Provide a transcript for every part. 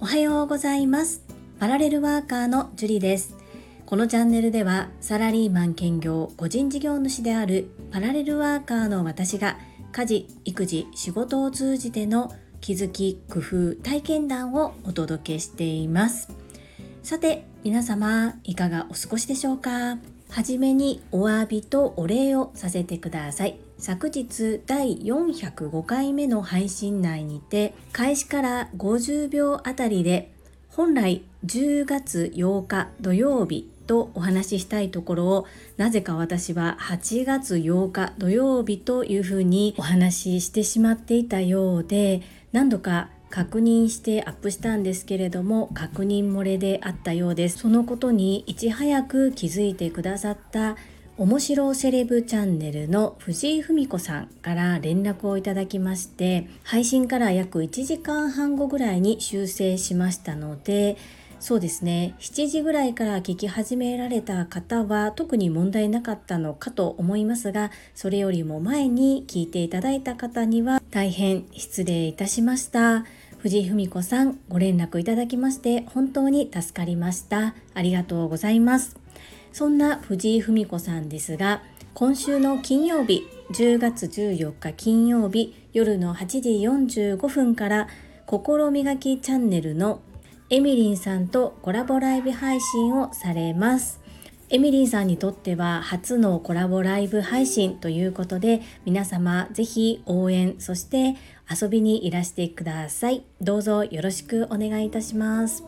おはようございます。パラレルワーカーのジュリです。このチャンネルではサラリーマン兼業個人事業主であるパラレルワーカーの私が家事育児仕事を通じての気づき工夫体験談をお届けしています。さて皆様いかがお過ごしでしょうか？はじめにお詫びとお礼をさせてください。昨日第405回目の配信内にて開始から50秒あたりで本来10月8日土曜日とお話ししたいところをなぜか私は8月8日土曜日というふうにお話ししてしまっていたようで何度か確認してアップしたんですけれども確認漏れであったようです。そのことにいち早く気づいてくださった面白セレブチャンネルの藤井文子さんから連絡をいただきまして配信から約1時間半後ぐらいに修正しましたのでそうですね7時ぐらいから聞き始められた方は特に問題なかったのかと思いますがそれよりも前に聞いていただいた方には大変失礼いたしました。藤井文子さんご連絡いただきまして本当に助かりました。ありがとうございます。そんな藤井文子さんですが今週の金曜日10月14日金曜日夜の8時45分から心磨きチャンネルのエミリンさんとコラボライブ配信をされます。エミリンさんにとっては初のコラボライブ配信ということで皆様ぜひ応援そして遊びにいらしてください。どうぞよろしくお願いいたします。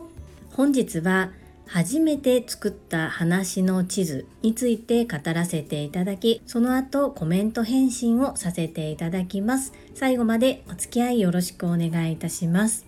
本日は初めて作った話の地図について語らせていただき、その後コメント返信をさせていただきます。最後までお付き合いよろしくお願いいたします。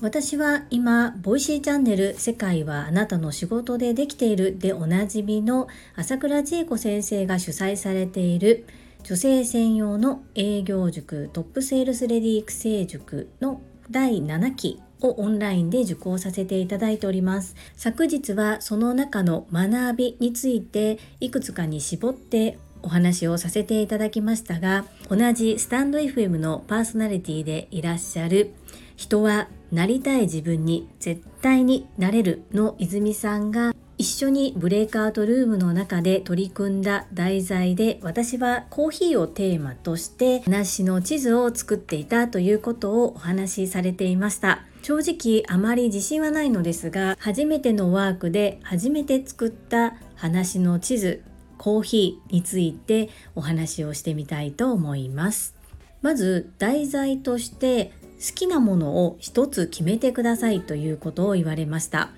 私は今、ボイシーチャンネル世界はあなたの仕事でできているでおなじみの朝倉千恵子先生が主催されている女性専用の営業塾トップセールスレディ育成塾の第7期をオンラインで受講させていただいております。昨日はその中の学びについていくつかに絞ってお話をさせていただきましたが同じスタンド FM のパーソナリティでいらっしゃる人はなりたい自分に絶対になれるの泉さんが一緒にブレイクアウトルームの中で取り組んだ題材で私はコーヒーをテーマとして話の地図を作っていたということをお話しされていました正直あまり自信はないのですが初めてのワークで初めて作った話の地図コーヒーについてお話をしてみたいと思います。まず題材として好きなものを一つ決めてくださいということを言われました。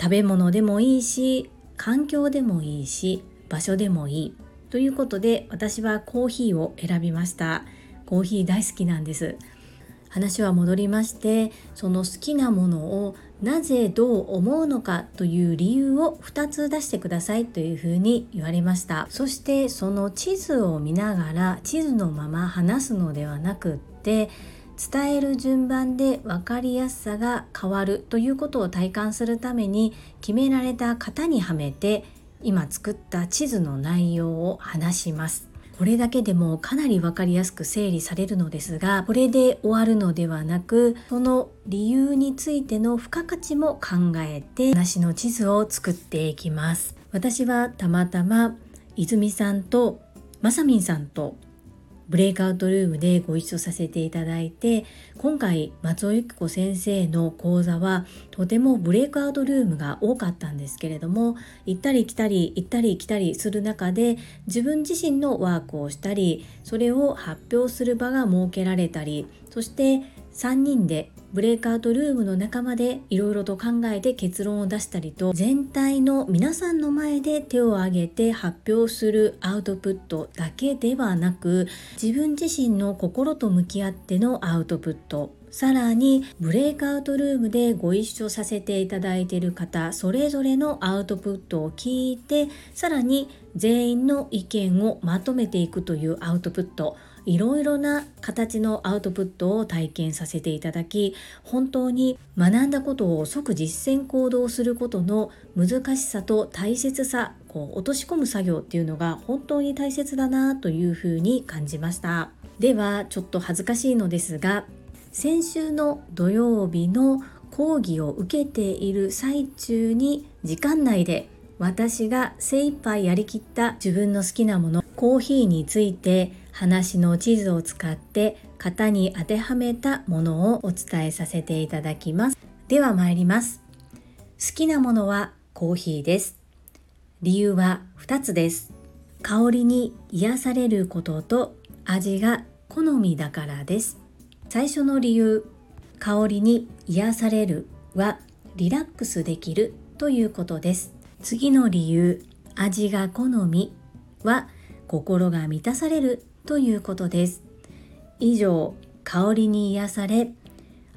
食べ物でもいいし環境でもいいし場所でもいいということで私はコーヒーを選びました。コーヒー大好きなんです。話は戻りましてその好きなものをなぜどう思うのかという理由を2つ出してくださいというふうに言われました。そしてその地図を見ながら地図のまま話すのではなくって伝える順番で分かりやすさが変わるということを体感するために決められた型にはめて今作った地図の内容を話します。これだけでもかなり分かりやすく整理されるのですがこれで終わるのではなくその理由についての付加価値も考えて話の地図を作っていきます。私はたまたま泉さんとまさみんさんとブレイクアウトルームでご一緒させていただいて今回松尾由紀子先生の講座はとてもブレイクアウトルームが多かったんですけれども行ったり来たり行ったり来たりする中で自分自身のワークをしたりそれを発表する場が設けられたりそして3人でブレイクアウトルームの仲間でいろいろと考えて結論を出したりと全体の皆さんの前で手を挙げて発表するアウトプットだけではなく自分自身の心と向き合ってのアウトプット。さらにブレイクアウトルームでご一緒させていただいている方それぞれのアウトプットを聞いてさらに全員の意見をまとめていくというアウトプット。いろいろな形のアウトプットを体験させていただき本当に学んだことを即実践行動することの難しさと大切さこう落とし込む作業っていうのが本当に大切だなというふうに感じました。ではちょっと恥ずかしいのですが先週の土曜日の講義を受けている最中に時間内で私が精一杯やりきった自分の好きなものコーヒーについて話の地図を使って型に当てはめたものをお伝えさせていただきます。では参ります。好きなものはコーヒーです。理由は2つです。香りに癒されることと味が好みだからです。最初の理由香りに癒されるはリラックスできるということです。次の理由味が好みは心が満たされるということです。以上香りに癒され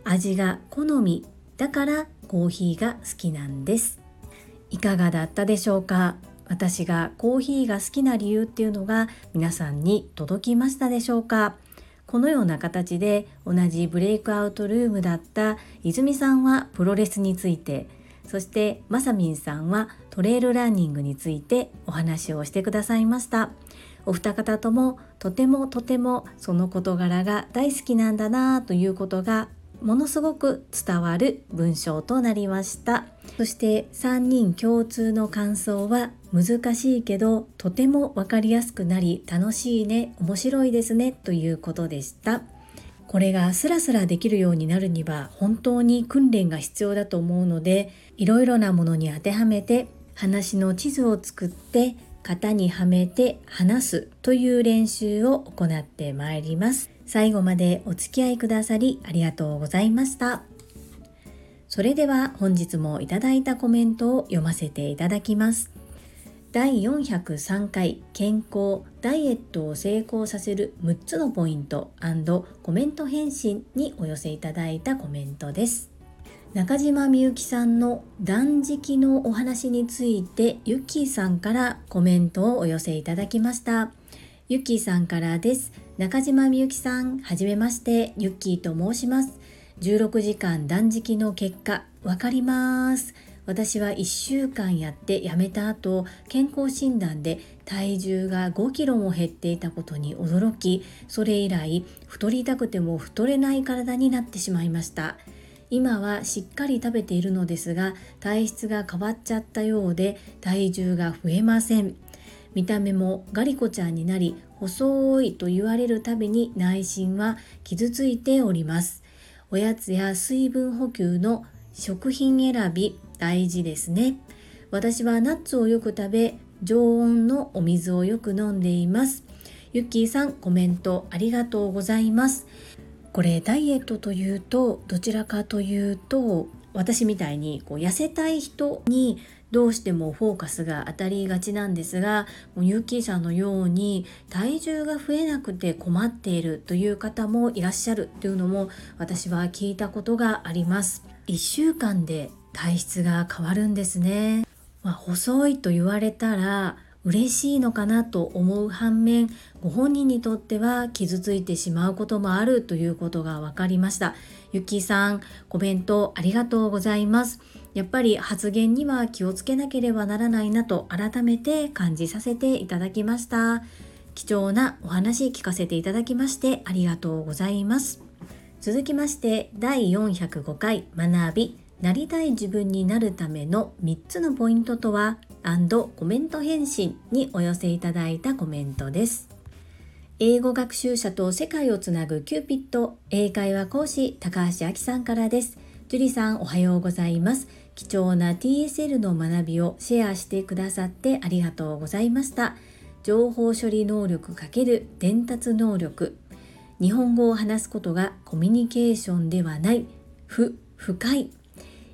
味が好みだからコーヒーが好きなんです。いかがだったでしょうか？私がコーヒーが好きな理由っていうのが皆さんに届きましたでしょうか？このような形で同じブレイクアウトルームだった泉さんはプロレスについてそしてまさみんさんはトレイルランニングについてお話をしてくださいました。お二方ともとてもとてもその事柄が大好きなんだなということがものすごく伝わる文章となりました。そして3人共通の感想は難しいけどとても分かりやすくなり楽しいね面白いですねということでした。これがスラスラできるようになるには本当に訓練が必要だと思うのでいろいろなものに当てはめて話の地図を作って型にはめて話すという練習を行ってまいります最後までお付き合いくださりありがとうございました。それでは本日もいただいたコメントを読ませていただきます。第403回健康ダイエットを成功させる6つのポイントコメント返信にお寄せいただいたコメントです。中島みゆきさんの断食のお話についてゆきさんからコメントをお寄せいただきました。ゆきさんからです。中島みゆきさん、はじめまして、ゆっきーと申します。16時間断食の結果、わかります。私は1週間やってやめた後、健康診断で体重が5キロも減っていたことに驚き、それ以来、太りたくても太れない体になってしまいました。今はしっかり食べているのですが、体質が変わっちゃったようで、体重が増えません。見た目もガリコちゃんになり細いと言われるたびに内心は傷ついております。おやつや水分補給の食品選び大事ですね。私はナッツをよく食べ常温のお水をよく飲んでいます。ゆっきーさんコメントありがとうございます。これダイエットというとどちらかというと私みたいにこう痩せたい人にどうしてもフォーカスが当たりがちなんですがユーキーさんのように体重が増えなくて困っているという方もいらっしゃるというのも私は聞いたことがあります。1週間で体質が変わるんですね、まあ、細いと言われたら嬉しいのかなと思う反面ご本人にとっては傷ついてしまうこともあるということが分かりました。ゆきさんコメントありがとうございます。やっぱり発言には気をつけなければならないなと改めて感じさせていただきました。貴重なお話聞かせていただきましてありがとうございます。続きまして第405回学びなりたい自分になるための3つのポイントとは？コメント返信にお寄せいただいたコメントです英語学習者と世界をつなぐキューピット英会話講師高橋明さんからです樹里さんおはようございます貴重な TSL の学びをシェアしてくださってありがとうございました。情報処理能力×伝達能力。日本語を話すことがコミュニケーションではない。不、深い。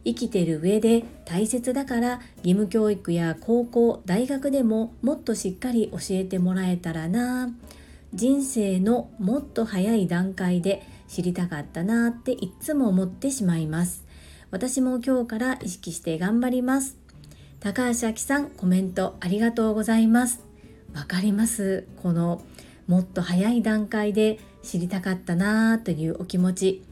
生きてる上で大切だから義務教育や高校、大学でももっとしっかり教えてもらえたらな。人生のもっと早い段階で知りたかったなっていつも思ってしまいます。私も今日から意識して頑張ります高橋明さんコメントありがとうございますわかりますこのもっと早い段階で知りたかったなというお気持ち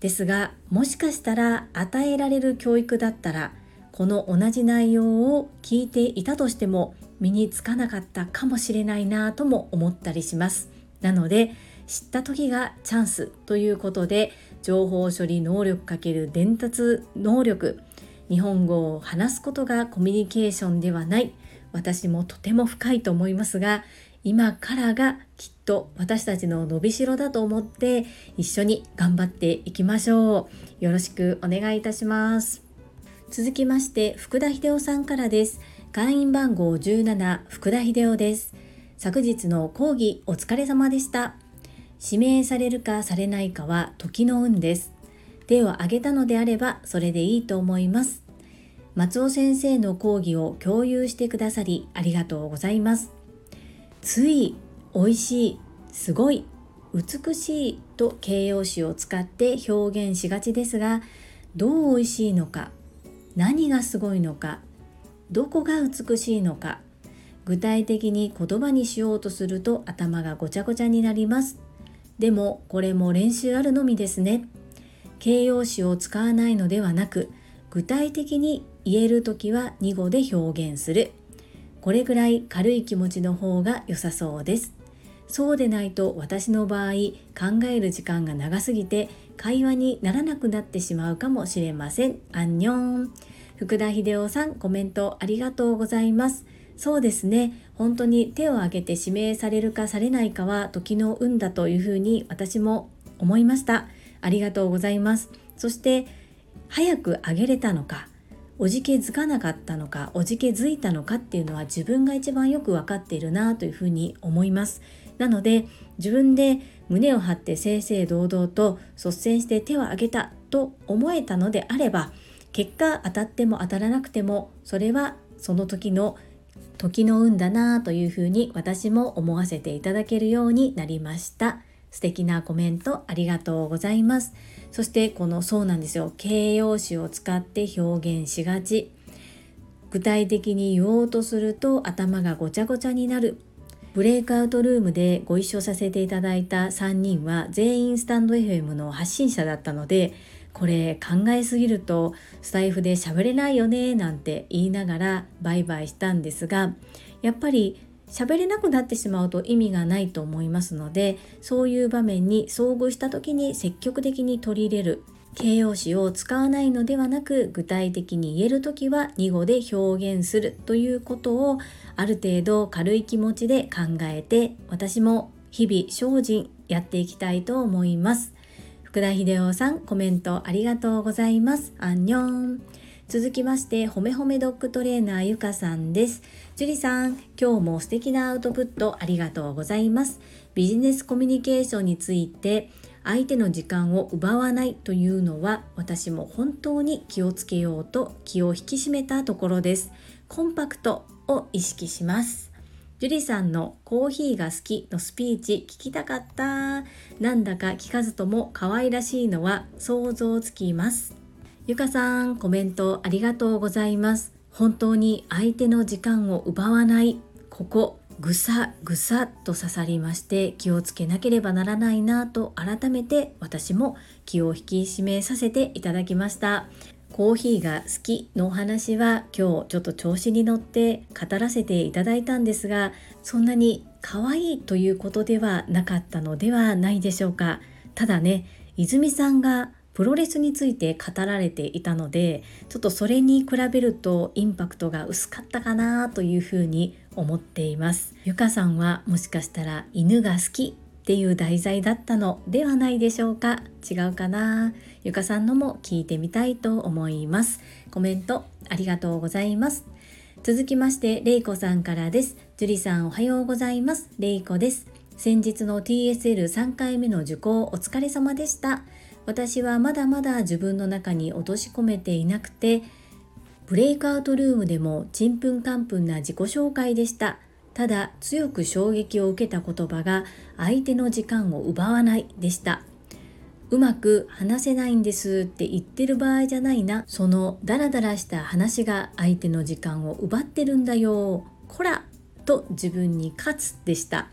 ですがもしかしたら与えられる教育だったらこの同じ内容を聞いていたとしても身につかなかったかもしれないなぁとも思ったりします。なので知った時がチャンスということで情報処理能力×伝達能力日本語を話すことがコミュニケーションではない私もとても深いと思いますが今からがきっと私たちの伸びしろだと思って一緒に頑張っていきましょう。よろしくお願いいたします。続きまして福田秀夫さんからです。会員番号17福田秀夫です。昨日の講義お疲れ様でした。指名されるかされないかは時の運です。手を挙げたのであればそれでいいと思います。松尾先生の講義を共有してくださりありがとうございます。つい美味しいすごい美しいと形容詞を使って表現しがちですがどう美味しいのか何がすごいのかどこが美しいのか具体的に言葉にしようとすると頭がごちゃごちゃになります。でもこれも練習あるのみですね。形容詞を使わないのではなく具体的に言える時は2語で表現する。これぐらい軽い気持ちの方が良さそうです。そうでないと私の場合考える時間が長すぎて会話にならなくなってしまうかもしれません。アンニョン。福田秀夫さんコメントありがとうございます。そうですね。本当に手を挙げて指名されるかされないかは時の運だというふうに私も思いました。ありがとうございます。そして早く挙げれたのかおじけづかなかったのかおじけづいたのかっていうのは自分が一番よく分かっているなというふうに思います。なので自分で胸を張って正々堂々と率先して手を挙げたと思えたのであれば結果当たっても当たらなくてもそれはその時の時の運だなというふうに私も思わせていただけるようになりました。素敵なコメントありがとうございます。そしてこのそうなんですよ。形容詞を使って表現しがち。具体的に言おうとすると頭がごちゃごちゃになる。ブレイクアウトルームでご一緒させていただいた3人は全員スタンド FM の発信者だったのでこれ考えすぎるとスタイフで喋れないよねなんて言いながらバイバイしたんですがやっぱり喋れなくなってしまうと意味がないと思いますのでそういう場面に遭遇した時に積極的に取り入れる形容詞を使わないのではなく具体的に言える時は2語で表現するということをある程度軽い気持ちで考えて私も日々精進やっていきたいと思います。福田秀夫さんコメントありがとうございます。アンニョン。続きましてほめほめドッグトレーナーゆかさんです。樹里さん今日も素敵なアウトプットありがとうございます。ビジネスコミュニケーションについて相手の時間を奪わないというのは私も本当に気をつけようと気を引き締めたところです。コンパクトを意識します。樹里さんのコーヒーが好きのスピーチ聞きたかった？なんだか聞かずとも可愛らしいのは想像つきます。ゆかさん、コメントありがとうございます。本当に相手の時間を奪わない、ここ、ぐさぐさと刺さりまして気をつけなければならないなと改めて私も気を引き締めさせていただきました。コーヒーが好きのお話は今日ちょっと調子に乗って語らせていただいたんですがそんなに可愛いということではなかったのではないでしょうかただね泉さんがプロレスについて語られていたのでちょっとそれに比べるとインパクトが薄かったかなというふうに思っています。ゆかさんはもしかしたら犬が好きっていう題材だったのではないでしょうか？違うかな？ゆかさんのも聞いてみたいと思います。コメントありがとうございます。続きましてれいこさんからです。樹里さんおはようございます。れいこです。先日の TSL3 回目の受講お疲れ様でした。私はまだまだ自分の中に落とし込めていなくてブレイクアウトルームでもちんぷんかんぷんな自己紹介でした。ただ強く衝撃を受けた言葉が相手の時間を奪わないでした。うまく話せないんですって言ってる場合じゃないな。そのダラダラした話が相手の時間を奪ってるんだよ。こら！と自分に勝つでした。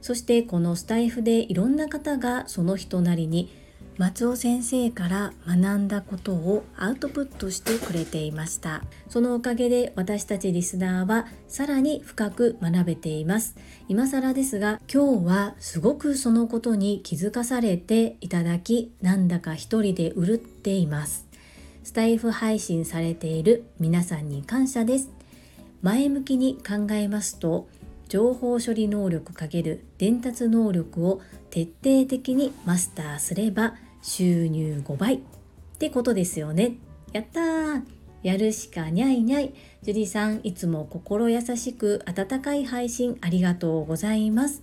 そしてこのスタイフでいろんな方がその人なりに松尾先生から学んだことをアウトプットしてくれていました。そのおかげで私たちリスナーはさらに深く学べています。今更ですが今日はすごくそのことに気づかされていただきなんだか一人でうるっています。スタイフ配信されている皆さんに感謝です。前向きに考えますと情報処理能力×伝達能力を徹底的にマスターすれば収入5倍ってことですよね。やったーやるしかにゃいにゃい。樹里さん、いつも心優しく温かい配信ありがとうございます。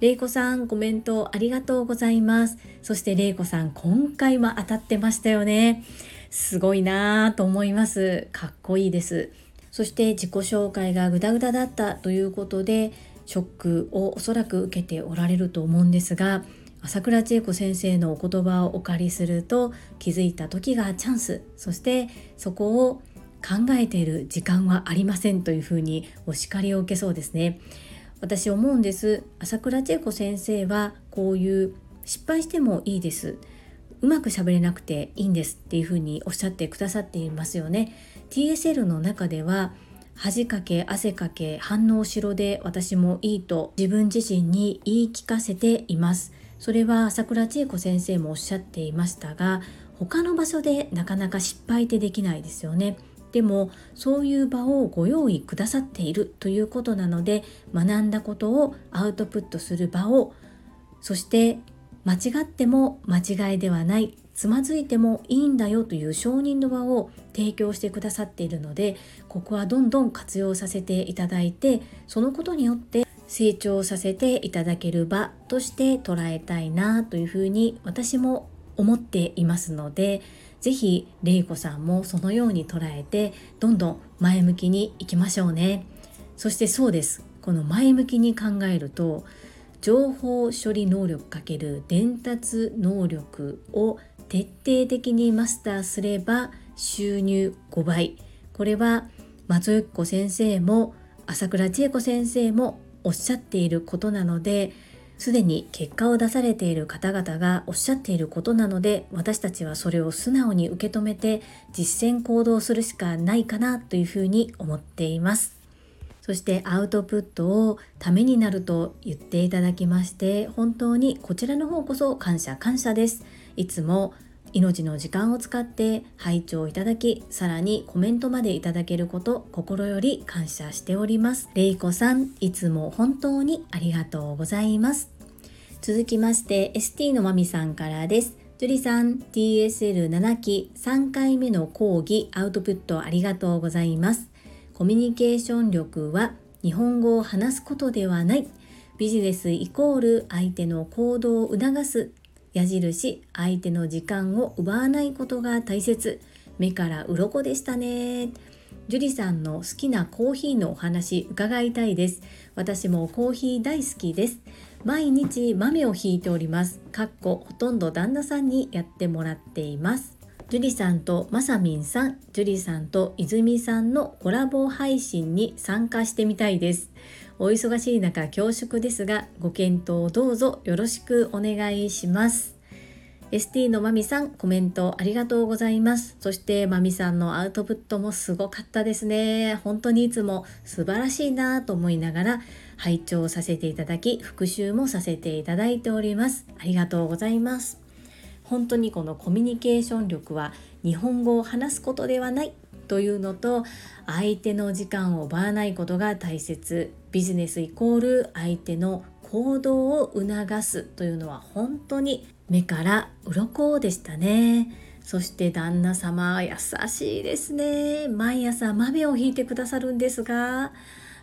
れいこさん、コメントありがとうございます。そしてれいこさん、今回も当たってましたよね。すごいなぁと思います。かっこいいです。そして自己紹介がグダグダだったということで、ショックをおそらく受けておられると思うんですが、朝倉千恵子先生のお言葉をお借りすると気づいた時がチャンス。そしてそこを考えている時間はありませんというふうにお叱りを受けそうですね。私思うんです。朝倉千恵子先生はこういう失敗してもいいです。うまく喋れなくていいんですっていうふうにおっしゃってくださっていますよね。TSL の中では恥かけ汗かけ反応しろで私もいいと自分自身に言い聞かせています。それは朝倉千恵子先生もおっしゃっていましたが他の場所でなかなか失敗ってできないですよね。でもそういう場をご用意くださっているということなので学んだことをアウトプットする場をそして間違っても間違いではないつまずいてもいいんだよという承認の場を提供してくださっているのでここはどんどん活用させていただいてそのことによって成長させていただける場として捉えたいなというふうに私も思っていますので是非れいこさんもそのように捉えてどんどん前向きにいきましょうね。そしてそうです。この前向きに考えると情報処理能力×伝達能力を徹底的にマスターすれば収入5倍。これは松由子先生も朝倉千恵子先生もおっしゃっていることなのですでに結果を出されている方々がおっしゃっていることなので私たちはそれを素直に受け止めて実践行動するしかないかなというふうに思っています。そしてアウトプットをためになると言っていただきまして本当にこちらの方こそ感謝感謝です。いつも命の時間を使って拝聴いただきさらにコメントまでいただけること心より感謝しております。れいこさんいつも本当にありがとうございます。続きまして ST のまみさんからです。ジュリさん TSL7 期3回目の講義アウトプットありがとうございます。コミュニケーション力は日本語を話すことではない。ビジネスイコール相手の行動を促す矢印相手の時間を奪わないことが大切。目から鱗でしたね。樹里さんの好きなコーヒーのお話伺いたいです。私もコーヒー大好きです。毎日豆をひいております。かっこほとんど旦那さんにやってもらっています。樹里さんとまさみんさん、樹里さんと泉さんのコラボ配信に参加してみたいです。お忙しい中恐縮ですがご検討どうぞよろしくお願いします。ST のまみさんコメントありがとうございます。そしてまみさんのアウトプットもすごかったですね。本当にいつも素晴らしいなと思いながら拝聴させていただき復習もさせていただいております。ありがとうございます。本当にこのコミュニケーション力は日本語を話すことではない。というのと相手の時間を奪わないことが大切。ビジネスイコール相手の行動を促すというのは本当に目から鱗でしたね。そして旦那様優しいですね。毎朝豆をひいてくださるんですが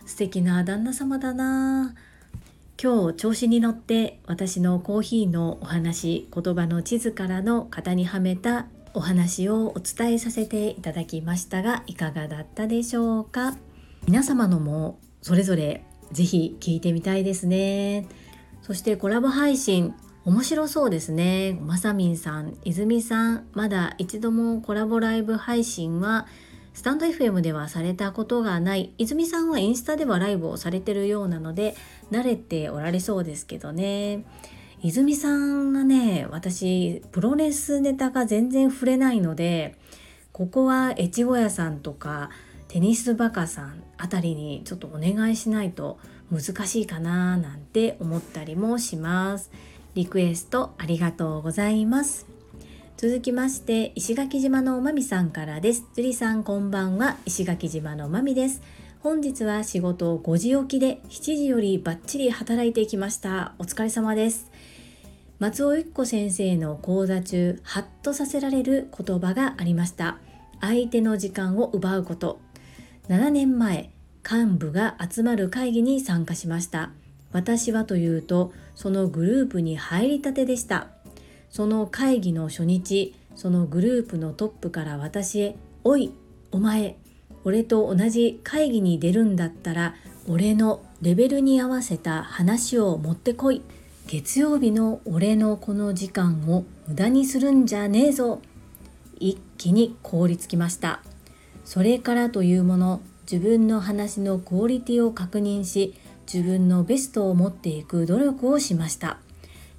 素敵な旦那様だな。今日調子に乗って私のコーヒーのお話言葉の地図からの型にはめたお話をお伝えさせていただきましたがいかがだったでしょうか？皆様のもそれぞれぜひ聞いてみたいですね。そしてコラボ配信面白そうですね。まさみんさん泉さんまだ一度もコラボライブ配信はスタンド FM ではされたことがない。泉さんはインスタではライブをされてるようなので慣れておられそうですけどね。泉さんがね私プロレスネタが全然触れないのでここは越後屋さんとかテニスバカさんあたりにちょっとお願いしないと難しいかななんて思ったりもします。リクエストありがとうございます。続きまして石垣島のおまみさんからです。樹里さんこんばんは。石垣島のまみです。本日は仕事を5時起きで7時よりバッチリ働いてきました。お疲れ様です。松尾由紀子先生の講座中ハッとさせられる言葉がありました。相手の時間を奪うこと。7年前幹部が集まる会議に参加しました。私はというとそのグループに入りたてでした。その会議の初日そのグループのトップから私へ「おいお前俺と同じ会議に出るんだったら俺のレベルに合わせた話を持ってこい。月曜日の俺のこの時間を無駄にするんじゃねえぞ。一気に凍りつきました。それからというもの自分の話のクオリティを確認し自分のベストを持っていく努力をしました。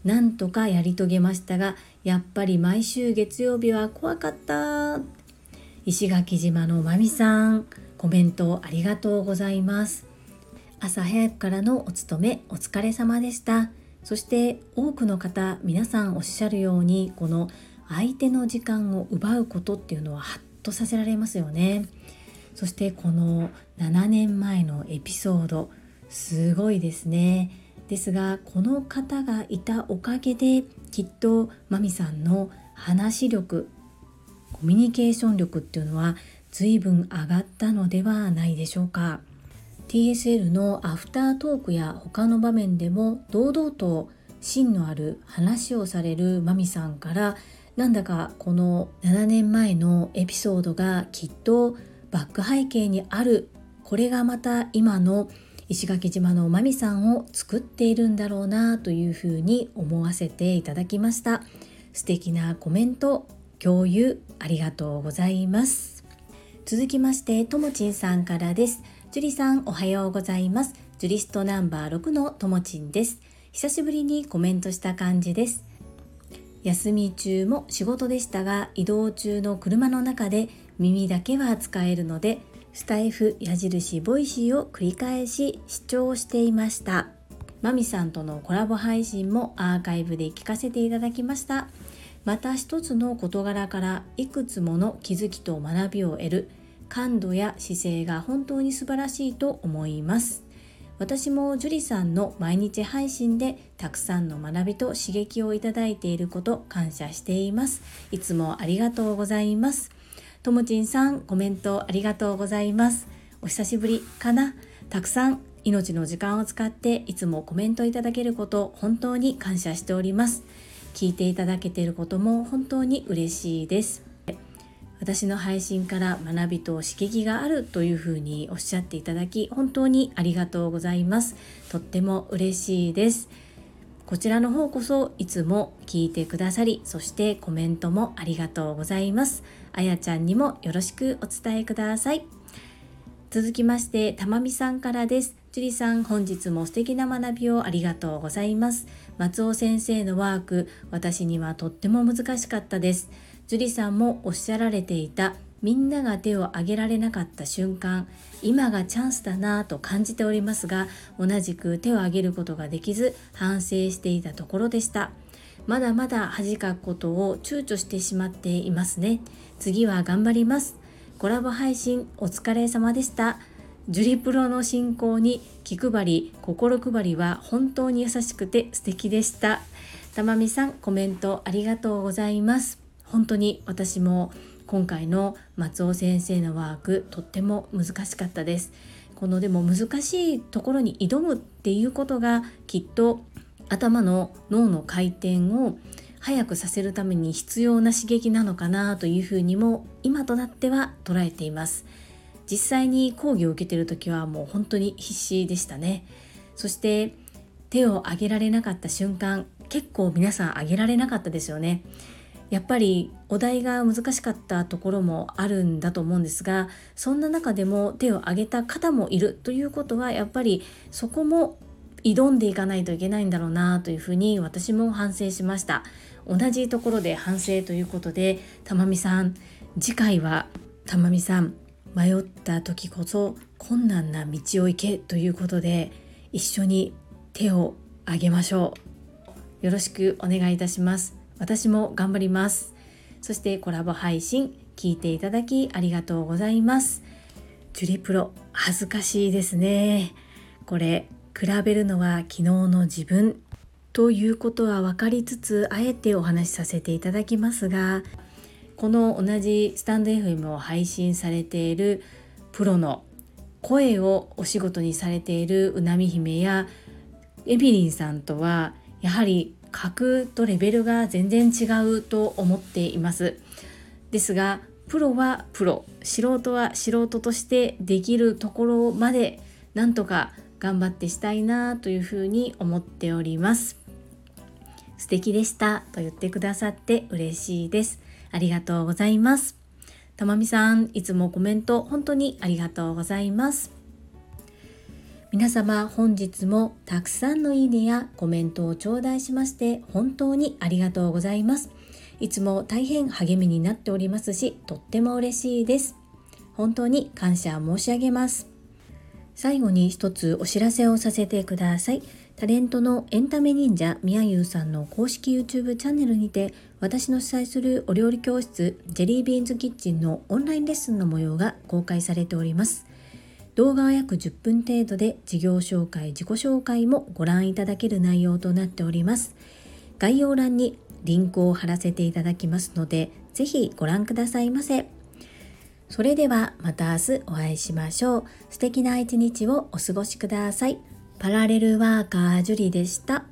なんとかやり遂げましたがやっぱり毎週月曜日は怖かった。石垣島のまみさんコメントありがとうございます。朝早くからのお勤めお疲れ様でした。そして多くの方皆さんおっしゃるようにこの相手の時間を奪うことっていうのはハッとさせられますよね。そしてこの7年前のエピソードすごいですね。ですがこの方がいたおかげできっとマミさんの話力コミュニケーション力っていうのは随分上がったのではないでしょうか。TSL のアフタートークや他の場面でも堂々と芯のある話をされるマミさんからなんだかこの7年前のエピソードがきっとバック背景にある。これがまた今の石垣島のまみさんを作っているんだろうなというふうに思わせていただきました。素敵なコメント共有ありがとうございます。続きましてともちんさんからです。樹里さんおはようございます。ジュリストナンバー6のともちんです。久しぶりにコメントした感じです。休み中も仕事でしたが移動中の車の中で耳だけは使えるのでスタエフ矢印ボイシーを繰り返し視聴していました。マミさんとのコラボ配信もアーカイブで聞かせていただきました。また一つの事柄からいくつもの気づきと学びを得る感度や姿勢が本当に素晴らしいと思います。私も樹里さんの毎日配信でたくさんの学びと刺激をいただいていること感謝しています。いつもありがとうございます。ともちんさんコメントありがとうございます。お久しぶりかな。たくさん命の時間を使っていつもコメントいただけること本当に感謝しております。聞いていただけていることも本当に嬉しいです。私の配信から学びと刺激があるというふうにおっしゃっていただき本当にありがとうございます。とっても嬉しいです。こちらの方こそいつも聞いてくださりそしてコメントもありがとうございます。あやちゃんにもよろしくお伝えください。続きましてたまみさんからです。樹里さん本日も素敵な学びをありがとうございます。松尾先生のワーク私にはとっても難しかったです。樹里さんもおっしゃられていたみんなが手を挙げられなかった瞬間今がチャンスだなぁと感じておりますが同じく手を挙げることができず反省していたところでした。まだまだ恥かくことを躊躇してしまっていますね。次は頑張ります。コラボ配信お疲れ様でした。ジュリプロの進行に気配り心配りは本当に優しくて素敵でした。たまみさんコメントありがとうございます。本当に私も今回の松尾先生のワークとっても難しかったです。このでも難しいところに挑むっていうことがきっと頭の脳の回転を早くさせるために必要な刺激なのかなというふうにも今となっては捉えています。実際に講義を受けてる時はもう本当に必死でしたね。そして手を挙げられなかった瞬間結構皆さん挙げられなかったですよね。やっぱりお題が難しかったところもあるんだと思うんですがそんな中でも手を挙げた方もいるということはやっぱりそこも挑んでいかないといけないんだろうなというふうに私も反省しました。同じところで反省ということでたまみさん次回はたまみさん迷った時こそ困難な道を行けということで一緒に手を挙げましょう。よろしくお願いいたします。私も頑張ります。そしてコラボ配信聞いていただきありがとうございます。ジュリプロ恥ずかしいですね。これ比べるのは昨日の自分ということは分かりつつあえてお話しさせていただきますがこの同じスタンド FM を配信されているプロの声をお仕事にされているうなみ姫やエビリンさんとはやはり格とレベルが全然違うと思っています。ですがプロはプロ素人は素人としてできるところまでなんとか頑張ってしたいなというふうに思っております。素敵でした。と言ってくださって嬉しいです。ありがとうございます。たまみさんいつもコメント本当にありがとうございます。皆様本日もたくさんのいいねやコメントを頂戴しまして本当にありがとうございます。いつも大変励みになっておりますしとっても嬉しいです。本当に感謝申し上げます。最後に一つお知らせをさせてください。タレントのエンタメ忍者みやゆうさんの公式 YouTube チャンネルにて私の主催するお料理教室ジェリービーンズキッチンのオンラインレッスンの模様が公開されております。動画は約10分程度で事業紹介、自己紹介もご覧いただける内容となっております。概要欄にリンクを貼らせていただきますので、ぜひご覧くださいませ。それではまた明日お会いしましょう。素敵な一日をお過ごしください。パラレルワーカージュリでした。